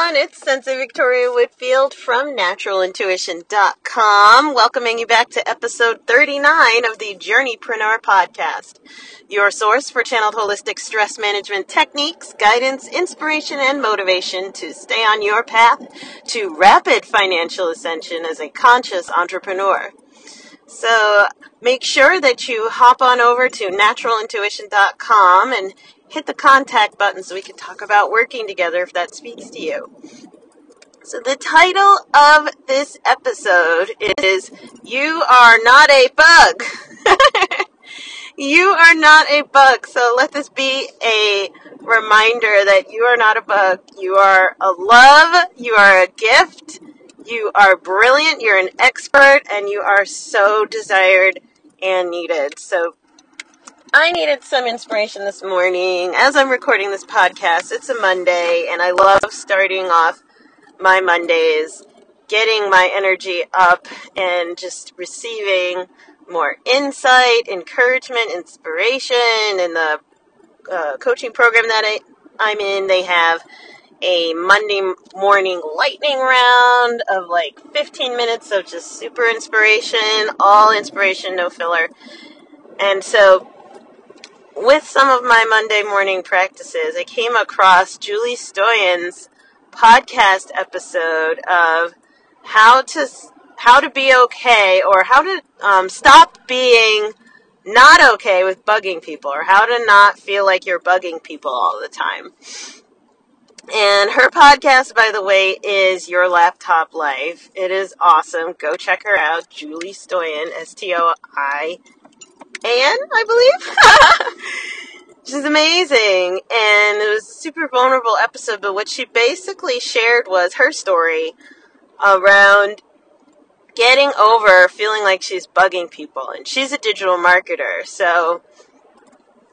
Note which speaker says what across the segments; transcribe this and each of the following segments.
Speaker 1: everyone. It's Sensei Victoria Whitfield from NaturalIntuition.com, welcoming you back to episode 39 of the Journeypreneur podcast, your source for channeled holistic stress management techniques, guidance, inspiration, and motivation to stay on your path to rapid financial ascension as a conscious entrepreneur. So make sure that you hop on over to naturalintuition.com and hit the contact button so we can talk about working together if that speaks to you. So the title of this episode is You Are Not a Bug. you are not a bug. So let this be a reminder that you are not a bug. You are a love. You are a gift. You are brilliant. You're an expert and you are so desired and needed. So I needed some inspiration this morning. As I'm recording this podcast, it's a Monday, and I love starting off my Mondays, getting my energy up, and just receiving more insight, encouragement, inspiration. In the uh, coaching program that I, I'm in, they have a Monday morning lightning round of like 15 minutes of just super inspiration, all inspiration, no filler. And so with some of my Monday morning practices, I came across Julie Stoian's podcast episode of how to how to be okay or how to um, stop being not okay with bugging people or how to not feel like you're bugging people all the time. And her podcast, by the way, is Your Laptop Life. It is awesome. Go check her out. Julie Stoian, S T O I Anne, I believe. She's amazing. And it was a super vulnerable episode, but what she basically shared was her story around getting over feeling like she's bugging people. And she's a digital marketer, so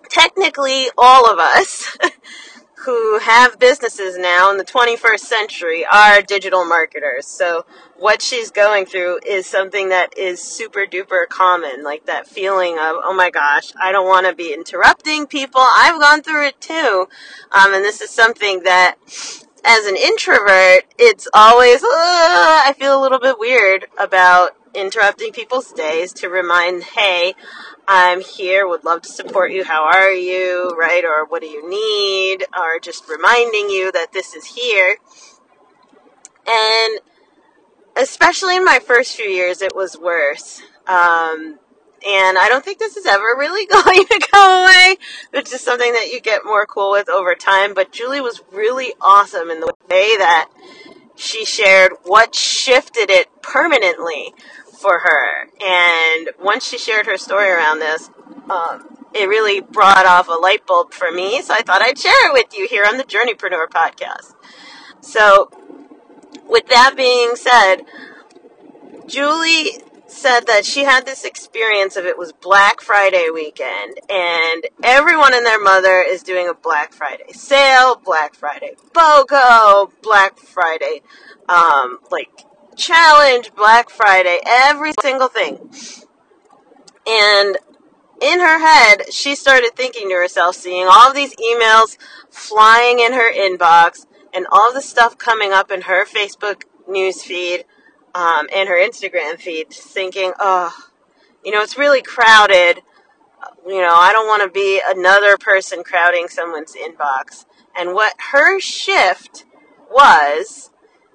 Speaker 1: technically all of us who have businesses now in the 21st century are digital marketers. So what she's going through is something that is super duper common, like that feeling of, oh my gosh, I don't want to be interrupting people. I've gone through it too. Um, and this is something that as an introvert, it's always, uh, I feel a little bit weird about interrupting people's days to remind, hey, I'm here, would love to support you. How are you? Right? Or what do you need? Or just reminding you that this is here. And especially in my first few years, it was worse. Um, and I don't think this is ever really going to go away. It's just something that you get more cool with over time. But Julie was really awesome in the way that she shared what shifted it permanently for her. And once she shared her story around this, um, it really brought off a light bulb for me. So I thought I'd share it with you here on the Journeypreneur podcast. So, with that being said, Julie said that she had this experience of it was Black Friday weekend and everyone and their mother is doing a Black Friday sale, Black Friday BOGO, Black Friday um, like challenge, Black Friday, every single thing. And in her head, she started thinking to herself, seeing all of these emails flying in her inbox and all the stuff coming up in her Facebook news feed um, and her Instagram feed, thinking, oh, you know, it's really crowded. You know, I don't want to be another person crowding someone's inbox. And what her shift was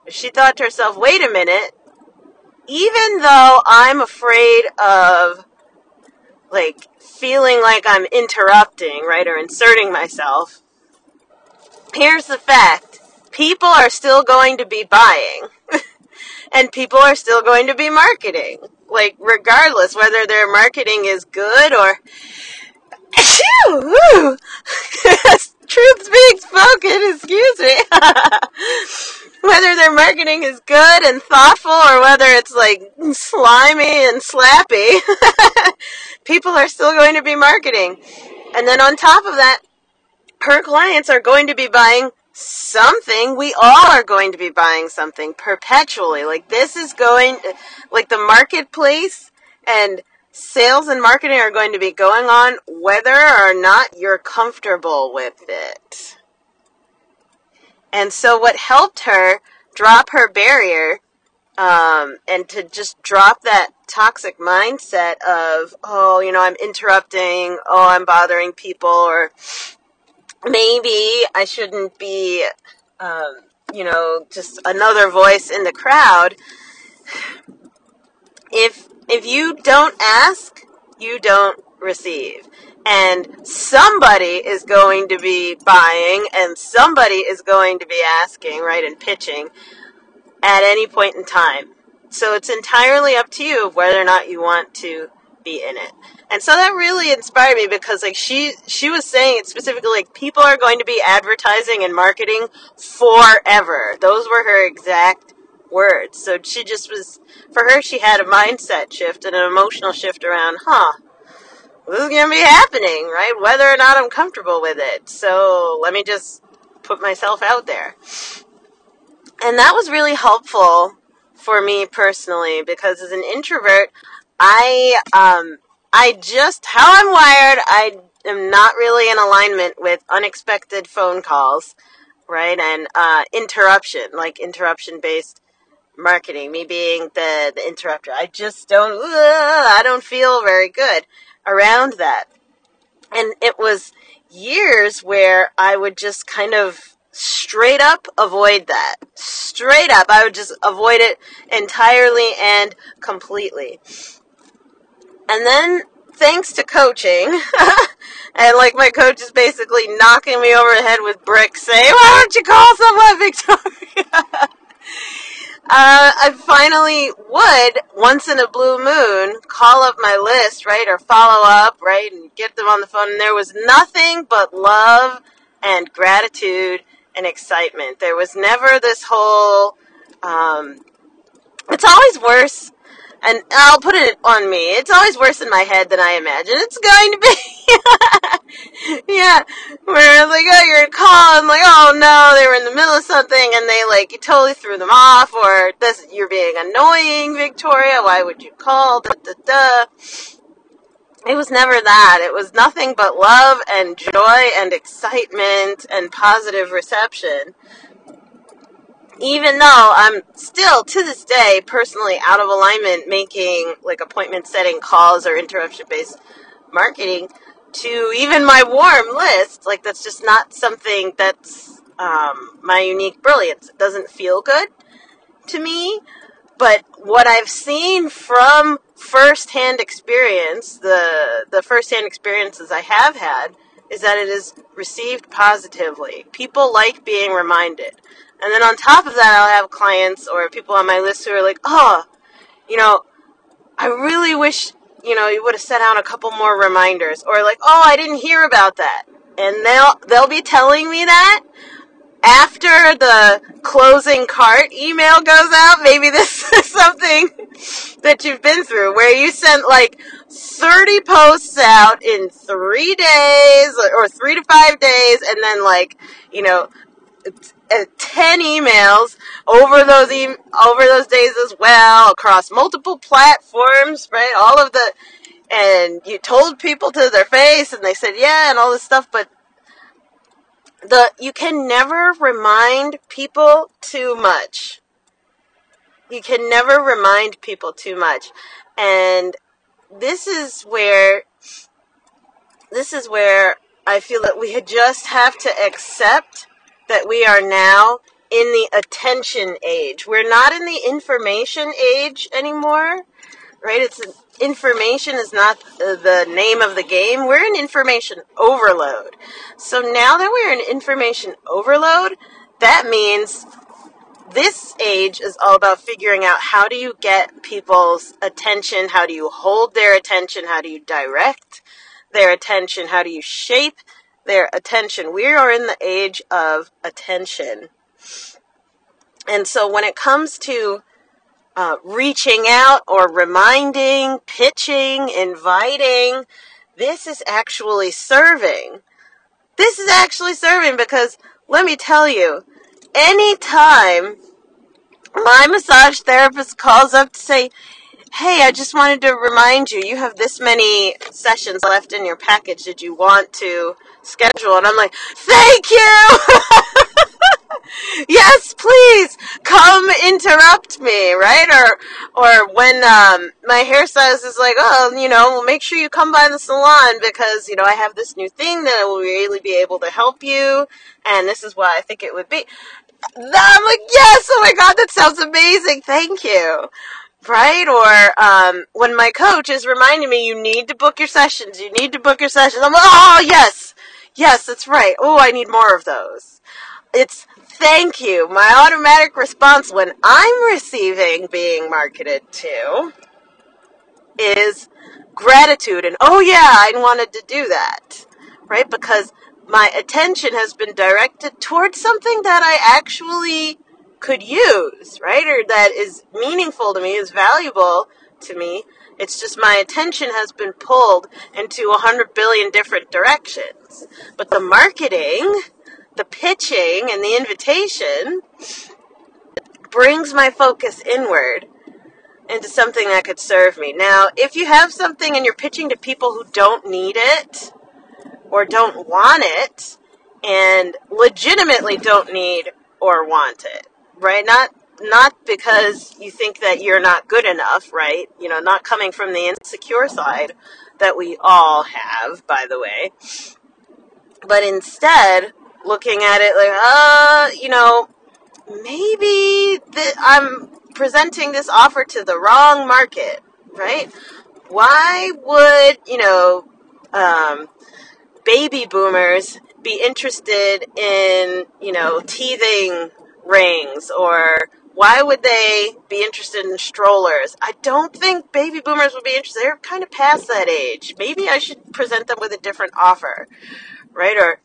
Speaker 1: she thought to herself, wait a minute, even though I'm afraid of like feeling like I'm interrupting, right, or inserting myself, here's the fact people are still going to be buying. and people are still going to be marketing. Like, regardless whether their marketing is good or. Truth being spoken, excuse me. whether their marketing is good and thoughtful or whether it's like slimy and slappy, people are still going to be marketing. And then on top of that, her clients are going to be buying something. We all are going to be buying something perpetually. Like this is going, like the marketplace and sales and marketing are going to be going on whether or not you're comfortable with it. And so, what helped her drop her barrier um, and to just drop that toxic mindset of, oh, you know, I'm interrupting, oh, I'm bothering people, or maybe I shouldn't be, um, you know, just another voice in the crowd. If if you don't ask, you don't receive. And somebody is going to be buying and somebody is going to be asking, right, and pitching at any point in time. So it's entirely up to you whether or not you want to be in it. And so that really inspired me because like she she was saying it specifically like people are going to be advertising and marketing forever. Those were her exact words. So she just was for her she had a mindset shift and an emotional shift around, huh? This is gonna be happening, right? Whether or not I'm comfortable with it. So let me just put myself out there and that was really helpful for me personally because as an introvert, I um, I just how I'm wired, I am not really in alignment with unexpected phone calls, right? And uh, interruption, like interruption based marketing. Me being the the interrupter, I just don't. Uh, I don't feel very good around that. And it was years where I would just kind of straight up avoid that. Straight up. I would just avoid it entirely and completely. And then, thanks to coaching, and like my coach is basically knocking me over the head with bricks, saying, Why don't you call someone Victoria? Uh, I finally would, once in a blue moon, call up my list, right, or follow up, right, and get them on the phone. And there was nothing but love and gratitude and excitement. There was never this whole, um, it's always worse, and I'll put it on me. It's always worse in my head than I imagine it's going to be. yeah, where like, oh, you're in call, like, oh no, they were in the middle of something, and they like, you totally threw them off, or this, you're being annoying, Victoria. Why would you call? Da da da it was never that. It was nothing but love and joy and excitement and positive reception. Even though I'm still, to this day, personally out of alignment making like appointment setting calls or interruption based marketing to even my warm list, like that's just not something that's um, my unique brilliance. It doesn't feel good to me. But what I've seen from firsthand experience, the the firsthand experiences I have had, is that it is received positively. People like being reminded. And then on top of that, I'll have clients or people on my list who are like, oh, you know, I really wish, you know, you would have sent out a couple more reminders. Or like, oh, I didn't hear about that. And they'll, they'll be telling me that after the closing cart email goes out, maybe this is something that you've been through where you sent like 30 posts out in three days or three to five days and then like, you know, uh, 10 emails over those e- over those days as well across multiple platforms, right? All of the and you told people to their face and they said yeah and all this stuff, but the you can never remind people too much. You can never remind people too much. And this is where this is where I feel that we just have to accept that we are now in the attention age. We're not in the information age anymore, right? It's information is not the name of the game. We're in information overload. So now that we're in information overload, that means this age is all about figuring out how do you get people's attention, how do you hold their attention, how do you direct their attention, how do you shape their attention. We are in the age of attention. And so when it comes to uh, reaching out or reminding, pitching, inviting. This is actually serving. This is actually serving because let me tell you, anytime my massage therapist calls up to say, Hey, I just wanted to remind you, you have this many sessions left in your package. Did you want to schedule? And I'm like, Thank you! yes, please come interrupt me, right? Or, or when um, my hairstylist is like, oh, you know, well, make sure you come by the salon because you know I have this new thing that I will really be able to help you, and this is what I think it would be. I'm like, yes, oh my god, that sounds amazing. Thank you right? Or um, when my coach is reminding me, you need to book your sessions. You need to book your sessions. I'm like, oh yes, yes, that's right. Oh, I need more of those. It's thank you. My automatic response when I'm receiving being marketed to is gratitude and oh yeah, I wanted to do that, right? Because my attention has been directed towards something that I actually could use, right? Or that is meaningful to me, is valuable to me. It's just my attention has been pulled into a hundred billion different directions. But the marketing, the pitching, and the invitation brings my focus inward into something that could serve me. Now, if you have something and you're pitching to people who don't need it or don't want it and legitimately don't need or want it, right? Not not because you think that you're not good enough, right? You know, not coming from the insecure side that we all have, by the way. But instead, looking at it like, uh, you know, maybe I'm presenting this offer to the wrong market, right? Why would, you know, um, baby boomers be interested in, you know, teething rings or why would they be interested in strollers? I don't think baby boomers would be interested. They're kind of past that age. Maybe I should present them with a different offer, right? Or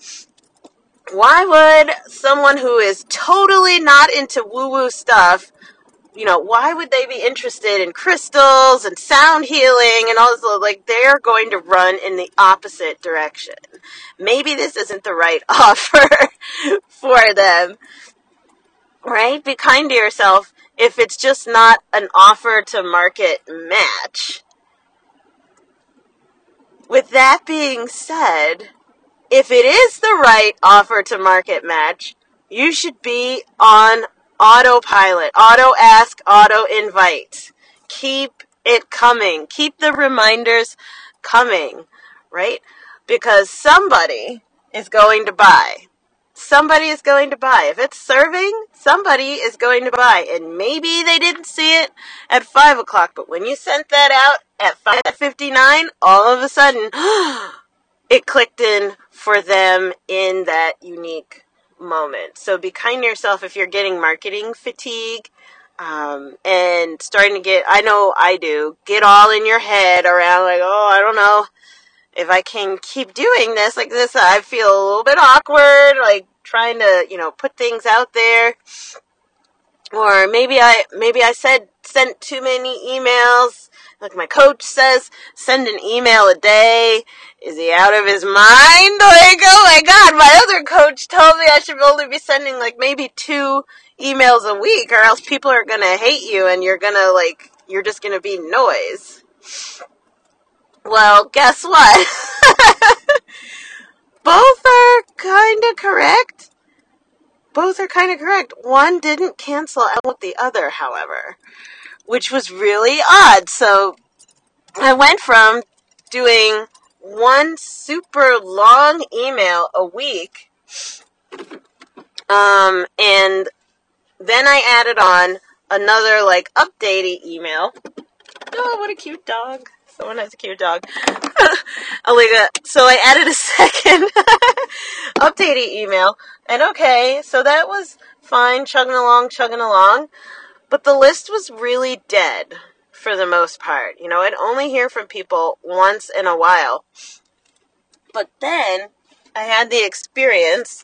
Speaker 1: why would someone who is totally not into woo woo stuff, you know, why would they be interested in crystals and sound healing and all this? Like, they're going to run in the opposite direction. Maybe this isn't the right offer for them right? Be kind to yourself if it's just not an offer to market match. With that being said, if it is the right offer to market match, you should be on autopilot, auto ask, auto invite. Keep it coming. Keep the reminders coming, right? Because somebody is going to buy somebody is going to buy. If it's serving, somebody is going to buy. And maybe they didn't see it at 5 o'clock, but when you sent that out at 5.59, all of a sudden, it clicked in for them in that unique moment. So be kind to yourself if you're getting marketing fatigue. Um, and starting to get, I know I do, get all in your head around like, oh, I don't know, if I can keep doing this like this, I feel a little bit awkward, like trying to, you know, put things out there. Or maybe I maybe I said sent too many emails. Like my coach says, send an email a day. Is he out of his mind? Like, oh my god, my other coach told me I should only be sending like maybe two emails a week or else people are gonna hate you and you're gonna like, you're just gonna be noise. Well, guess what? Both are kind of correct. Both are kind of correct. One didn't cancel out the other, however, which was really odd. So I went from doing one super long email a week, um, and then I added on another like updating email. Oh, what a cute dog. Someone has a cute dog. Aliga. So I added a second updating email. And okay, so that was fine, chugging along, chugging along. But the list was really dead for the most part. You know, I'd only hear from people once in a while. But then I had the experience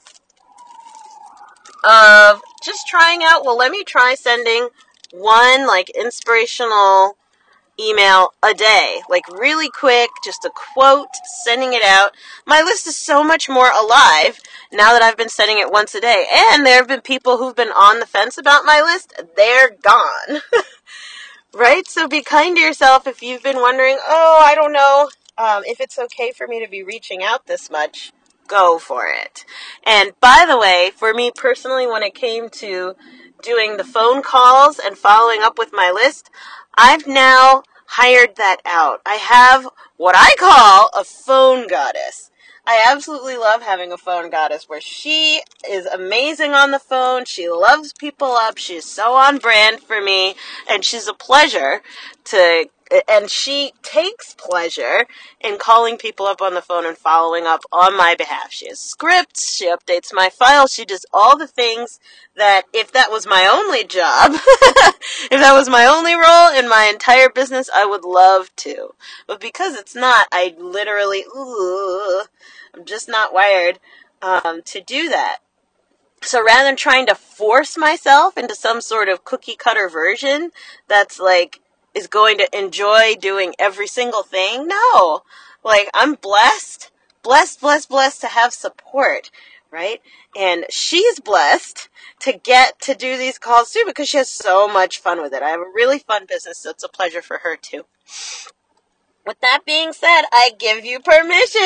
Speaker 1: of just trying out, well, let me try sending one like inspirational email a day. Like really quick, just a quote, sending it out. My list is so much more alive now that I've been sending it once a day. And there have been people who've been on the fence about my list. They're gone. right? So be kind to yourself if you've been wondering, oh, I don't know um, if it's okay for me to be reaching out this much. go for it. And by the way, for me personally, when it came to doing the phone calls and following up with my list, I've now hired that out. I have what I call a phone goddess. I absolutely love having a phone goddess where she is amazing on the phone. She loves people up. She's so on brand for me and she's a pleasure to and she takes pleasure in calling people up on the phone and following up on my behalf. She has scripts, she updates my files, she does all the things that if that was my only job, if that was my only role in my entire business, I would love to. But because it's not, I literally, ooh, I'm just not wired um, to do that. So rather than trying to force myself into some sort of cookie cutter version that's like is going to enjoy doing every single thing. No. Like, I'm blessed, blessed, blessed, blessed to have support, right? And she's blessed to get to do these calls too because she has so much fun with it. I have a really fun business, so it's a pleasure for her too. With that being said, I give you permission.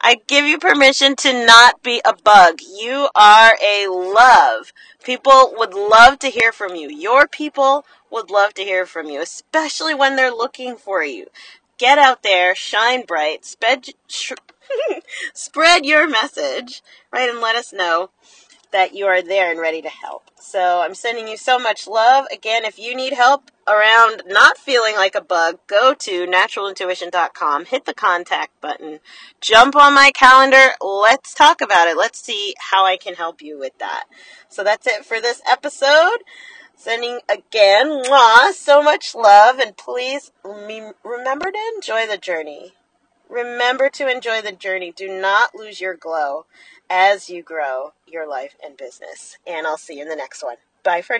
Speaker 1: I give you permission to not be a bug. You are a love. People would love to hear from you. Your people would love to hear from you, especially when they're looking for you. Get out there, shine bright, spread, spread your message, right, and let us know that you are there and ready to help. So I'm sending you so much love. Again, if you need help around not feeling like a bug, go to naturalintuition.com, hit the contact button, jump on my calendar. Let's talk about it. Let's see how I can help you with that. So that's it for this episode. Sending again, mwah, so much love, and please remember to enjoy the journey. Remember to enjoy the journey. Do not lose your glow as you grow your life and business. And I'll see you in the next one. Bye for.